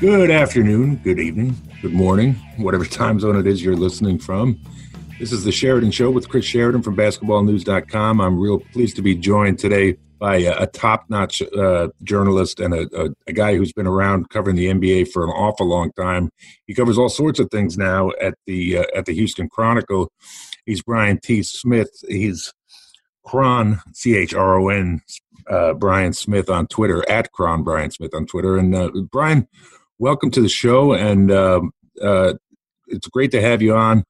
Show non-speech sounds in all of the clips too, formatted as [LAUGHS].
Good afternoon, good evening, good morning, whatever time zone it is you're listening from. This is the Sheridan Show with Chris Sheridan from basketballnews.com. I'm real pleased to be joined today by a, a top notch uh, journalist and a, a, a, guy who's been around covering the NBA for an awful long time. He covers all sorts of things now at the uh, at the Houston Chronicle. He's Brian T. Smith. He's Chron, C H R O N, uh, Brian Smith on Twitter, at Chron Brian Smith on Twitter. And uh, Brian, welcome to the show, and um, uh, it's great to have you on.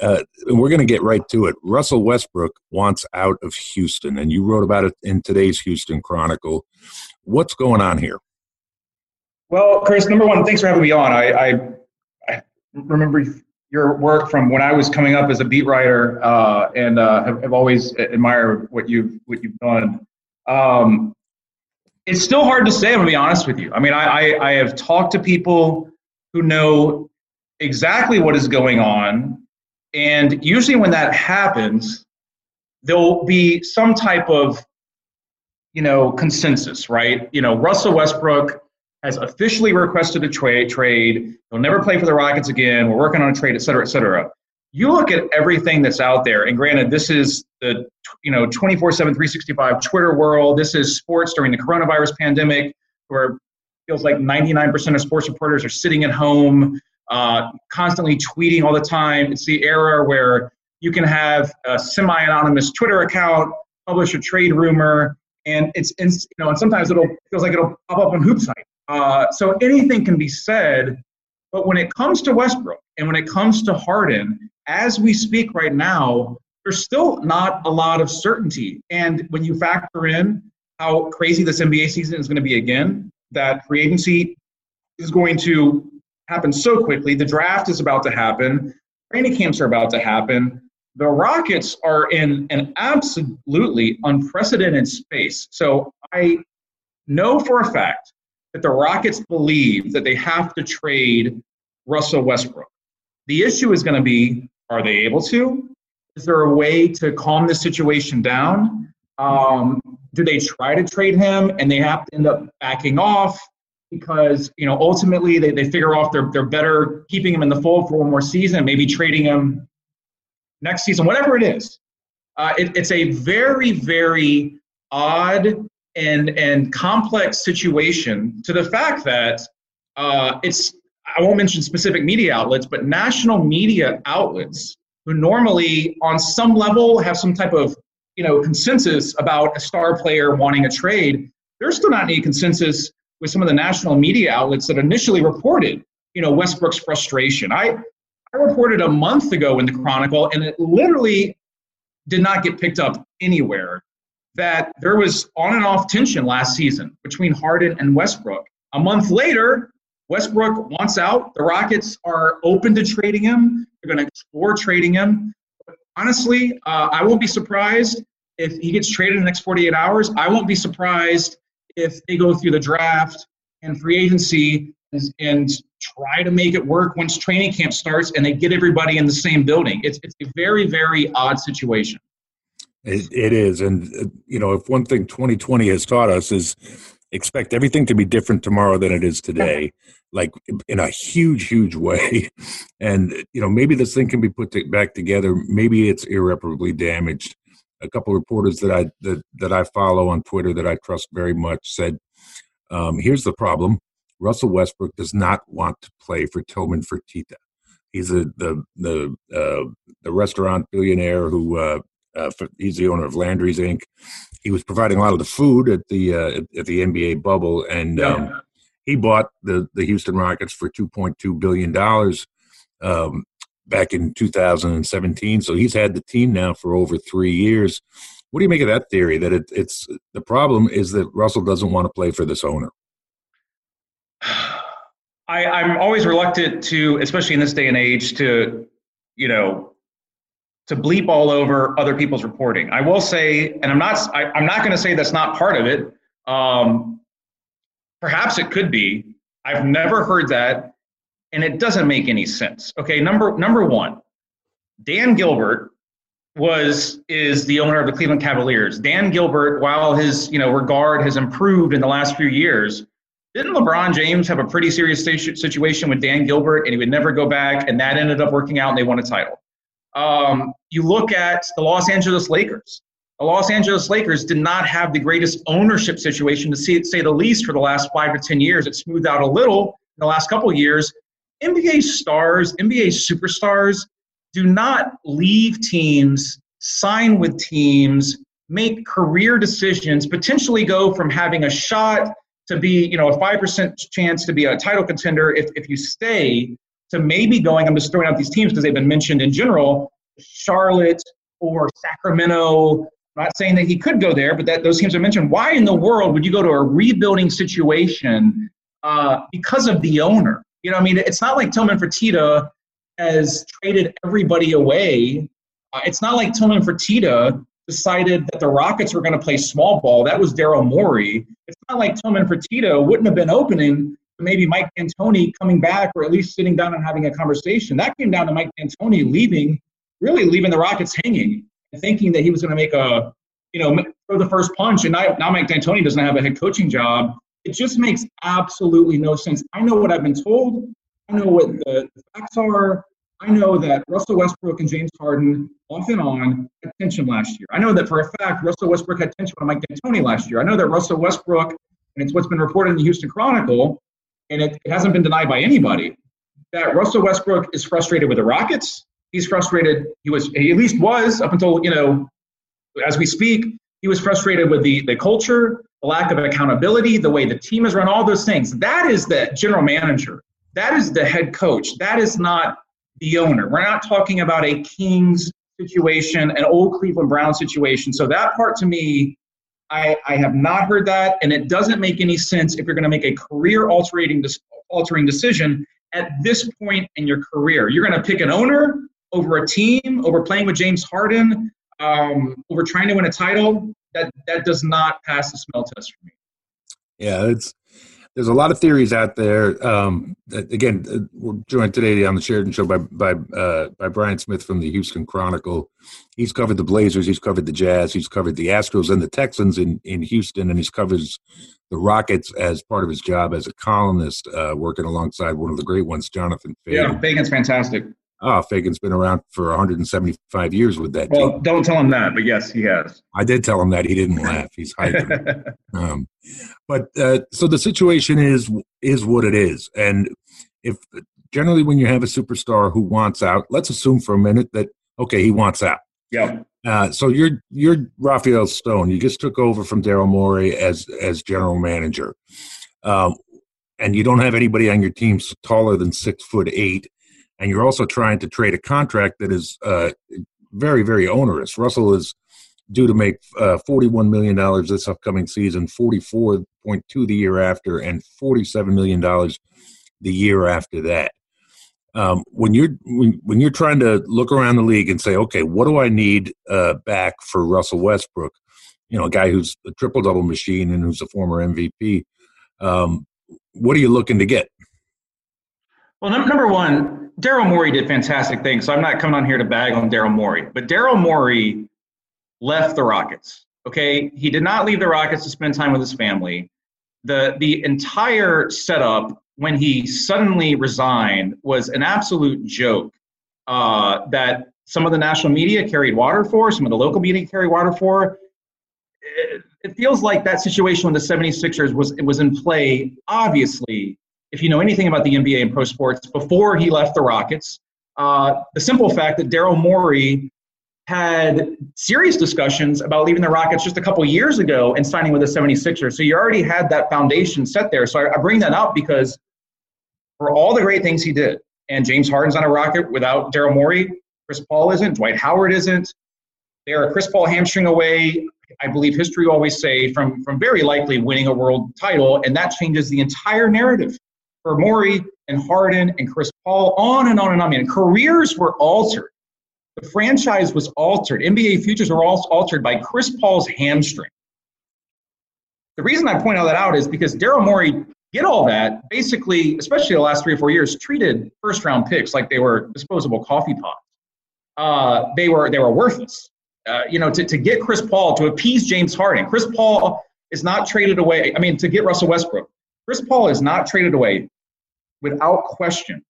Uh, and we're going to get right to it. Russell Westbrook wants out of Houston, and you wrote about it in today's Houston Chronicle. What's going on here? Well, Chris, number one, thanks for having me on. I, I, I remember your work from when I was coming up as a beat writer, uh, and uh, have, have, always admired what you've what you've done. Um, it's still hard to say. I'm gonna be honest with you. I mean, I, I, I have talked to people who know exactly what is going on, and usually when that happens, there'll be some type of you know consensus, right? You know, Russell Westbrook has officially requested a trade. Trade. He'll never play for the Rockets again. We're working on a trade, et cetera, et cetera you look at everything that's out there and granted this is the you know 24/7 365 Twitter world this is sports during the coronavirus pandemic where it feels like 99% of sports reporters are sitting at home uh, constantly tweeting all the time it's the era where you can have a semi-anonymous Twitter account publish a trade rumor and it's, it's you know and sometimes it'll feels like it'll pop up on Hoops Hype uh, so anything can be said but when it comes to Westbrook and when it comes to Harden as we speak right now, there's still not a lot of certainty. And when you factor in how crazy this NBA season is going to be again, that free agency is going to happen so quickly. The draft is about to happen. Training camps are about to happen. The Rockets are in an absolutely unprecedented space. So I know for a fact that the Rockets believe that they have to trade Russell Westbrook. The issue is going to be are they able to? Is there a way to calm the situation down? Um, do they try to trade him and they have to end up backing off because you know ultimately they, they figure off they're, they're better keeping him in the fold for one more season, maybe trading him next season, whatever it is. Uh, it, it's a very, very odd and and complex situation to the fact that uh, it's I won't mention specific media outlets, but national media outlets who normally, on some level, have some type of you know consensus about a star player wanting a trade. There's still not any consensus with some of the national media outlets that initially reported you know Westbrook's frustration. I I reported a month ago in the Chronicle, and it literally did not get picked up anywhere. That there was on and off tension last season between Harden and Westbrook. A month later, Westbrook wants out. The Rockets are open to trading him. They're going to explore trading him. But honestly, uh, I won't be surprised if he gets traded in the next 48 hours. I won't be surprised if they go through the draft and free agency and, and try to make it work once training camp starts and they get everybody in the same building. It's, it's a very, very odd situation. It, it is. And, uh, you know, if one thing 2020 has taught us is expect everything to be different tomorrow than it is today like in a huge huge way. [LAUGHS] And you know maybe this thing can be put to, back together. Maybe it's irreparably damaged. A couple reporters that i that, that i follow on twitter that i trust very much said um, here's the problem. Russell westbrook does not want to play for tillman fertitta he's a, the the uh, the restaurant billionaire who uh, uh, he's the owner of Landry's Inc. He was providing a lot of the food at the uh, at, the NBA bubble, and yeah. um, he bought the the Houston Rockets for two point two billion dollars um, back in 2017. So he's had the team now for over three years. What do you make of that theory? That it, it's the problem is that Russell doesn't want to play for this owner. [SIGHS] I, I'm always reluctant to, especially in this day and age, to you know to bleep all over other people's reporting. I will say, and I'm not I, am not going to say that's not part of it. Um, perhaps it could be. I've never heard that, and it doesn't make any sense. Okay, number number one, Dan Gilbert was is the owner of the Cleveland Cavaliers. Dan Gilbert, while his you know regard has improved in the last few years, didn't LeBron James have a pretty serious situation with Dan Gilbert, and he would never go back, and that ended up working out, and they won a title. Um, you look at the Los Angeles Lakers. The Los Angeles Lakers did not have the greatest ownership situation, to say, say the least, for the last five to ten years. It smoothed out a little in the last couple of years. NBA stars, NBA superstars do not leave teams, sign with teams, make career decisions, potentially go from having a shot to be, you know, a 5% chance to be a title contender if, if you stay to maybe going, I'm just throwing out these teams because they've been mentioned in general, Charlotte or Sacramento. I'm not saying that he could go there, but that those teams are mentioned. Why in the world would you go to a rebuilding situation uh, because of the owner? You know, I mean, it's not like Tillman Fertitta has traded everybody away. Uh, it's not like Tillman Fertitta decided that the Rockets were going to play small ball. That was Daryl Morey. It's not like Tillman Fertitta wouldn't have been opening maybe Mike D'Antoni coming back or at least sitting down and having a conversation. That came down to Mike D'Antoni leaving, really leaving the Rockets hanging thinking that he was going to make a, you know, throw the first punch. And now, now Mike D'Antoni doesn't have a head coaching job. It just makes absolutely no sense. I know what I've been told. I know what the, the facts are. I know that Russell Westbrook and James Harden, off and on, had tension last year. I know that for a fact Russell Westbrook had tension with Mike D'Antoni last year. I know that Russell Westbrook, and it's what's been reported in the Houston Chronicle, and it, it hasn't been denied by anybody, that Russell Westbrook is frustrated with the Rockets. He's frustrated. He was, he at least was up until you know, as we speak, he was frustrated with the the culture, the lack of accountability, the way the team is run, all those things. That is the general manager. That is the head coach. That is not the owner. We're not talking about a Kings situation, an old Cleveland Brown situation. So that part to me, I, I have not heard that, and it doesn't make any sense if you're going to make a career altering altering decision at this point in your career. You're going to pick an owner over a team, over playing with James Harden, um, over trying to win a title. That that does not pass the smell test for me. Yeah, it's there's a lot of theories out there. Um, again, uh, we're joined today on the Sheridan Show by by uh, by Brian Smith from the Houston Chronicle. He's covered the Blazers, he's covered the Jazz, he's covered the Astros and the Texans in in Houston, and he's covers the Rockets as part of his job as a columnist, uh, working alongside one of the great ones, Jonathan Feigen. Yeah, Feigen's fantastic. Oh, Feigen's been around for 175 years with that. Well, team. don't tell him that, but yes, he has. I did tell him that. He didn't laugh. He's hiding. [LAUGHS] um, but uh, so the situation is is what it is, and if generally when you have a superstar who wants out, let's assume for a minute that okay, he wants out. Yeah. Uh, so you're you're Rafael Stone. You just took over from Daryl Morey as as general manager, um, and you don't have anybody on your team taller than six foot eight and you're also trying to trade a contract that is uh, very, very onerous. Russell is due to make uh, $41 million this upcoming season, 44.2 the year after, and $47 million the year after that. Um, when you're when, when, you're trying to look around the league and say, okay, what do I need uh, back for Russell Westbrook? You know, a guy who's a triple double machine and who's a former MVP. Um, what are you looking to get? Well, number one, Daryl Morey did fantastic things. So I'm not coming on here to bag on Daryl Morey, but Daryl Morey left the Rockets. Okay, he did not leave the Rockets to spend time with his family. the The entire setup when he suddenly resigned was an absolute joke. Uh, that some of the national media carried water for, some of the local media carried water for. It, it feels like that situation with the 76ers was was in play obviously if you know anything about the NBA and pro sports, before he left the Rockets, uh, the simple fact that Daryl Morey had serious discussions about leaving the Rockets just a couple years ago and signing with the 76ers. So you already had that foundation set there. So I, I bring that up because for all the great things he did, and James Harden's on a Rocket without Daryl Morey, Chris Paul isn't, Dwight Howard isn't. They are a Chris Paul hamstring away. I believe history always say from from very likely winning a world title, and that changes the entire narrative for Morey and Harden and Chris Paul, on and on and on. I mean, careers were altered. The franchise was altered. NBA futures were all altered by Chris Paul's hamstring. The reason I point all that out is because Daryl Morey get all that, basically, especially the last three or four years, treated first round picks like they were disposable coffee pots. uh, they were they were worthless. Uh, you know, to, to get Chris Paul to appease James Harden. Chris Paul is not traded away. I mean, to get Russell Westbrook, Chris Paul is not traded away without question,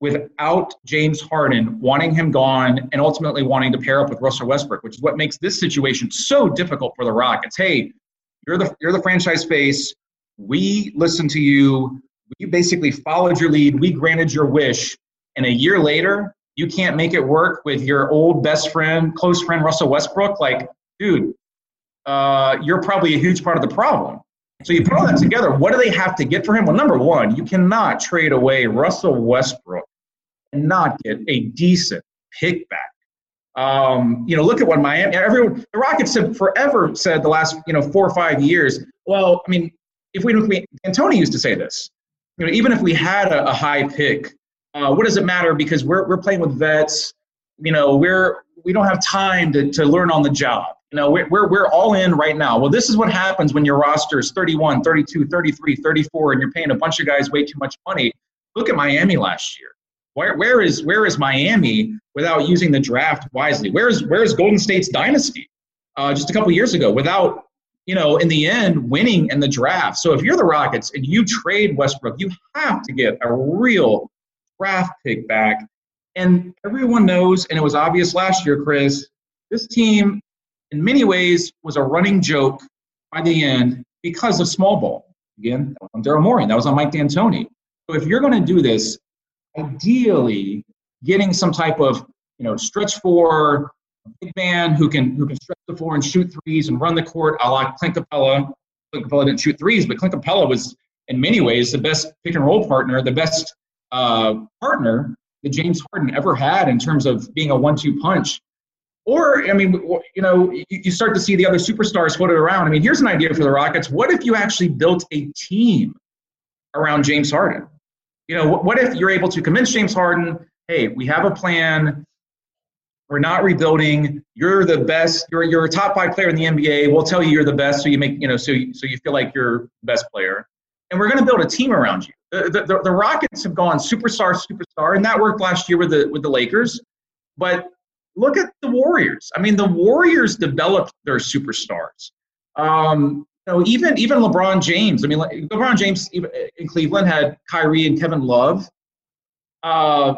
without James Harden wanting him gone and ultimately wanting to pair up with Russell Westbrook, which is what makes this situation so difficult for the Rockets. Hey, you're the you're the franchise face. We listened to you. We basically followed your lead. We granted your wish. And a year later, you can't make it work with your old best friend, close friend Russell Westbrook. Like, dude, uh, you're probably a huge part of the problem. So you put all that together. What do they have to get for him? Well, number one, you cannot trade away Russell Westbrook and not get a decent pick back. Um, you know, look at what Miami. Everyone, the Rockets have forever said the last you know four or five years. Well, I mean, if we, we D'Antoni used to say this. You know, even if we had a, a high pick, uh, what does it matter? Because we're we're playing with vets. You know, we're we don't have time to, to learn on the job. You know, we're, we're, we're all in right now. Well, this is what happens when your roster is 31, 32, 33, 34, and you're paying a bunch of guys way too much money. Look at Miami last year. Where, where is where is Miami without using the draft wisely? Where is where is Golden State's dynasty uh, just a couple years ago without you know in the end winning in the draft? So if you're the Rockets and you trade Westbrook, you have to get a real draft pick back. And everyone knows, and it was obvious last year, Chris, this team in many ways was a running joke by the end because of small ball. Again, that was on Daryl Morey, that was on Mike D'Antoni. So if you're going to do this, ideally getting some type of you know stretch four big man who can who can stretch the floor and shoot threes and run the court a la Clint Capela. Clint Capela didn't shoot threes, but Clint Capela was in many ways the best pick and roll partner, the best uh, partner that James Harden ever had in terms of being a one-two punch. Or, I mean, you know, you start to see the other superstars floated around. I mean, here's an idea for the Rockets. What if you actually built a team around James Harden? You know, what if you're able to convince James Harden, hey, we have a plan. We're not rebuilding. You're the best. You're you're a top five player in the NBA. We'll tell you you're the best, so you make you know so you, so you feel like you're the best player. And we're going to build a team around you. The, the, the Rockets have gone superstar, superstar, and that worked last year with the with the Lakers. But look at the Warriors. I mean, the Warriors developed their superstars. Um, you know, even even LeBron James. I mean, LeBron James in Cleveland had Kyrie and Kevin Love. Uh,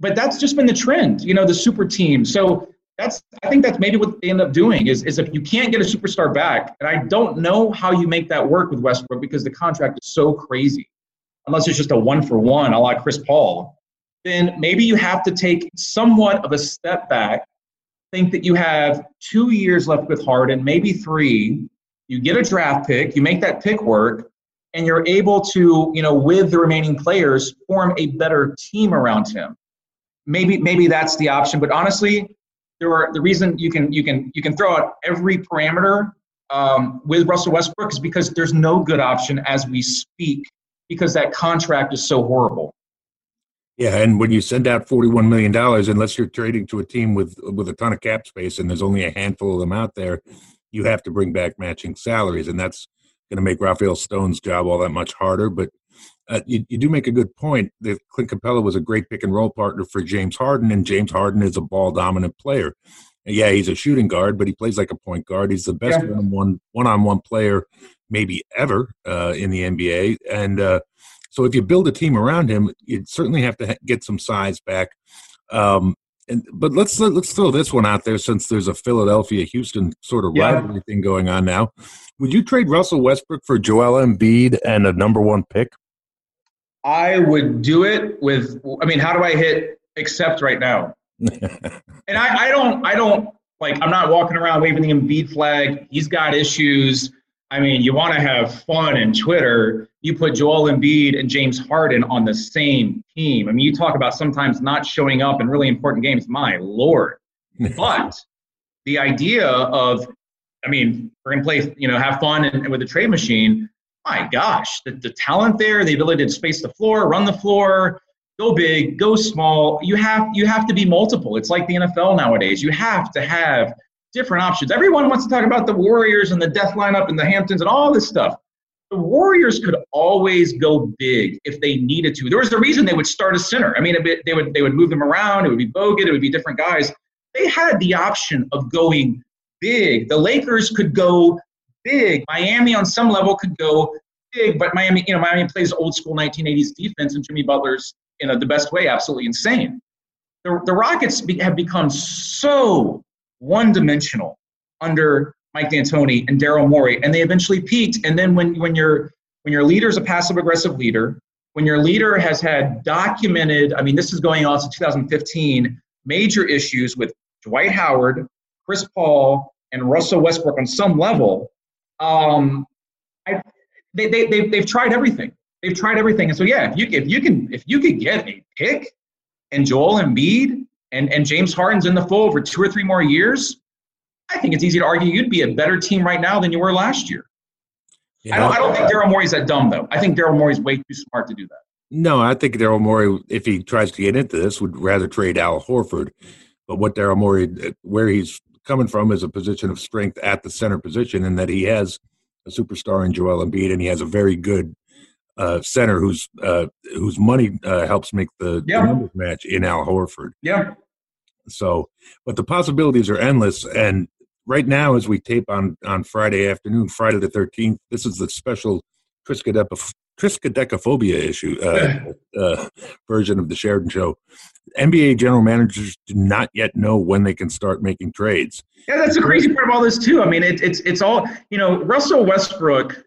but that's just been the trend. You know, the super team. So that's I think that's maybe what they end up doing is, is if you can't get a superstar back, and I don't know how you make that work with Westbrook because the contract is so crazy, unless it's just a one for one, a la Chris Paul then maybe you have to take somewhat of a step back, think that you have two years left with Harden, maybe three. You get a draft pick, you make that pick work, and you're able to, you know, with the remaining players, form a better team around him. Maybe, maybe that's the option. But honestly, there are the reason you can you can you can throw out every parameter um, with Russell Westbrook is because there's no good option as we speak because that contract is so horrible. Yeah, and when you send out forty-one million dollars, unless you're trading to a team with with a ton of cap space, and there's only a handful of them out there, you have to bring back matching salaries, and that's going to make Rafael Stone's job all that much harder. But uh, you, you do make a good point that Clint Capela was a great pick and roll partner for James Harden, and James Harden is a ball dominant player. Yeah, he's a shooting guard, but he plays like a point guard. He's the best yeah. one one on one player maybe ever uh, in the NBA, and uh, so if you build a team around him, you'd certainly have to get some size back. Um, and but let's let's throw this one out there since there's a Philadelphia Houston sort of yeah. rivalry thing going on now. Would you trade Russell Westbrook for Joel Embiid and a number one pick? I would do it with. I mean, how do I hit accept right now? [LAUGHS] and I, I don't. I don't like. I'm not walking around waving the Embiid flag. He's got issues. I mean, you want to have fun in Twitter. You put Joel Embiid and James Harden on the same team. I mean, you talk about sometimes not showing up in really important games. My lord! [LAUGHS] but the idea of, I mean, we're gonna play, you know, have fun and, and with the trade machine. My gosh, the, the talent there, the ability to space the floor, run the floor, go big, go small. You have you have to be multiple. It's like the NFL nowadays. You have to have different options. Everyone wants to talk about the Warriors and the death lineup and the Hamptons and all this stuff. The Warriors could always go big if they needed to. There was a reason they would start a center. I mean, they would they would move them around. It would be Bogut. It would be different guys. they had the option of going big. The Lakers could go big. Miami, on some level, could go big, but Miami, you know, Miami plays old school 1980s defense, and Jimmy Butler's in a, the best way, absolutely insane. The, the Rockets be, have become so one dimensional under Mike D'Antoni and Daryl Morey, and they eventually peaked. And then when when your when your leader is a passive aggressive leader, when your leader has had documented, I mean, this is going on since 2015, major issues with Dwight Howard, Chris Paul, and Russell Westbrook on some level. Um, I, they, they, they've, they've tried everything. They've tried everything. And so, yeah, if you, if you can, if you could get a pick and Joel Embiid and, and James Harden's in the fold for two or three more years, I think it's easy to argue you'd be a better team right now than you were last year. I don't, I don't think Daryl Morey's that dumb, though. I think Daryl Morey's way too smart to do that. No, I think Daryl Morey, if he tries to get into this, would rather trade Al Horford. But what Daryl Morey, where he's coming from, is a position of strength at the center position, and that he has a superstar in Joel Embiid, and he has a very good uh, center whose uh, whose money uh, helps make the, yeah. the numbers match in Al Horford. Yeah. So, but the possibilities are endless, and right now, as we tape on on Friday afternoon, Friday the thirteenth, this is the special triskaidekaphobia issue uh, uh, version of the Sheridan Show. NBA general managers do not yet know when they can start making trades. Yeah, that's the crazy part of all this too. I mean, it, it's it's all you know. Russell Westbrook,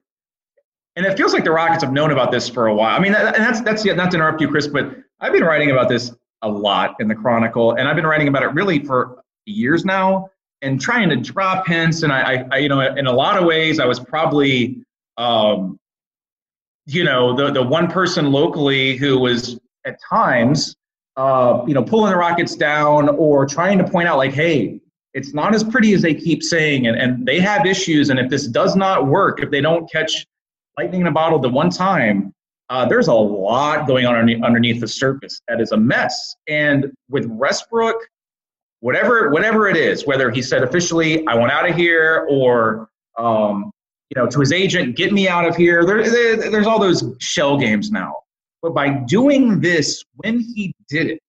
and it feels like the Rockets have known about this for a while. I mean, and that's that's not to interrupt you, Chris, but I've been writing about this a lot in the Chronicle, and I've been writing about it really for years now and trying to drop hints. And I, I, you know, in a lot of ways, I was probably, um, you know, the the one person locally who was at times, uh, you know, pulling the Rockets down or trying to point out like, hey, it's not as pretty as they keep saying, and and they have issues. And if this does not work, if they don't catch lightning in a bottle the one time. Uh, there's a lot going on underneath the surface that is a mess. And with Westbrook, whatever whatever it is, whether he said officially, "I want out of here," or um, you know, to his agent, "Get me out of here." There, there, there's all those shell games now. But by doing this, when he did it,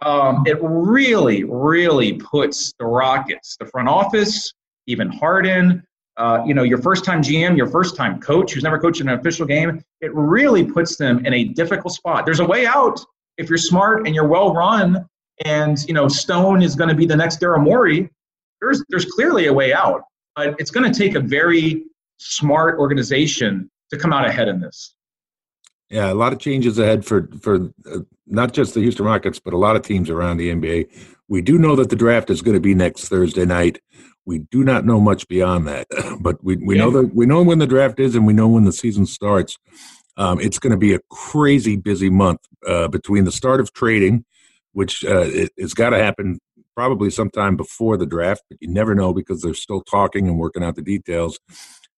um, it really, really puts the Rockets, the front office, even Harden, uh, you know, your first time GM, your first time coach who's never coached in an official game, it really puts them in a difficult spot. There's a way out if you're smart and you're well run and you know Stone is going to be the next Daryl Morey, there's there's clearly a way out, but it's going to take a very smart organization to come out ahead in this. Yeah, a lot of changes ahead for for uh, not just the Houston Rockets, but a lot of teams around the NBA. We do know that the draft is going to be next Thursday night. We do not know much beyond that, [CLEARS THROAT] but we, we yeah. know that we know when the draft is and we know when the season starts. Um, it's going to be a crazy busy month uh, between the start of trading which uh, it, has got to happen probably sometime before the draft, but you never know because they're still talking and working out the details.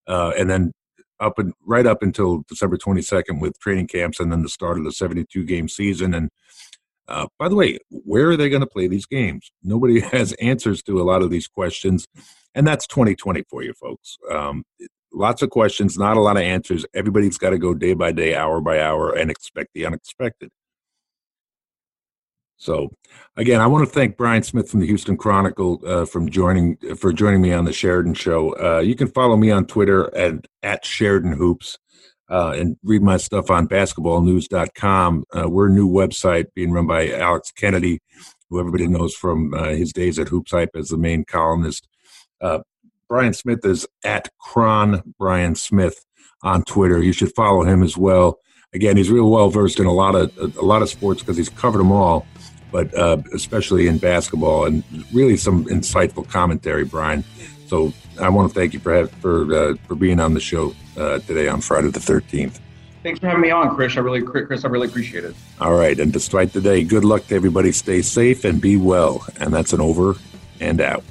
Uh, and then up and right up until December 22nd with training camps and then the start of the 72 game season. And uh, by the way, where are they going to play these games? Nobody [LAUGHS] has answers to a lot of these questions. And that's 2020 for you folks. Um, lots of questions, not a lot of answers. Everybody's got to go day by day, hour by hour, and expect the unexpected. So, again, I want to thank Brian Smith from the Houston Chronicle uh, from joining for joining me on the Sheridan Show. Uh, you can follow me on Twitter at Sheridan Hoops uh, and read my stuff on BasketballNews.com. Uh, we're a new website being run by Alex Kennedy, who everybody knows from uh, his days at Hoops Hype as the main columnist. Uh, Brian Smith is at Chron Brian Smith on Twitter. You should follow him as well. Again, he's real well versed in a lot of a lot of sports because he's covered them all but uh, especially in basketball, and really some insightful commentary, Brian. So I want to thank you for for uh, for being on the show uh, today on Friday the thirteenth. Thanks for having me on, Chris. I really, Chris, I really appreciate it. All right, and despite the day, good luck to everybody. Stay safe and be well. And that's an over and out.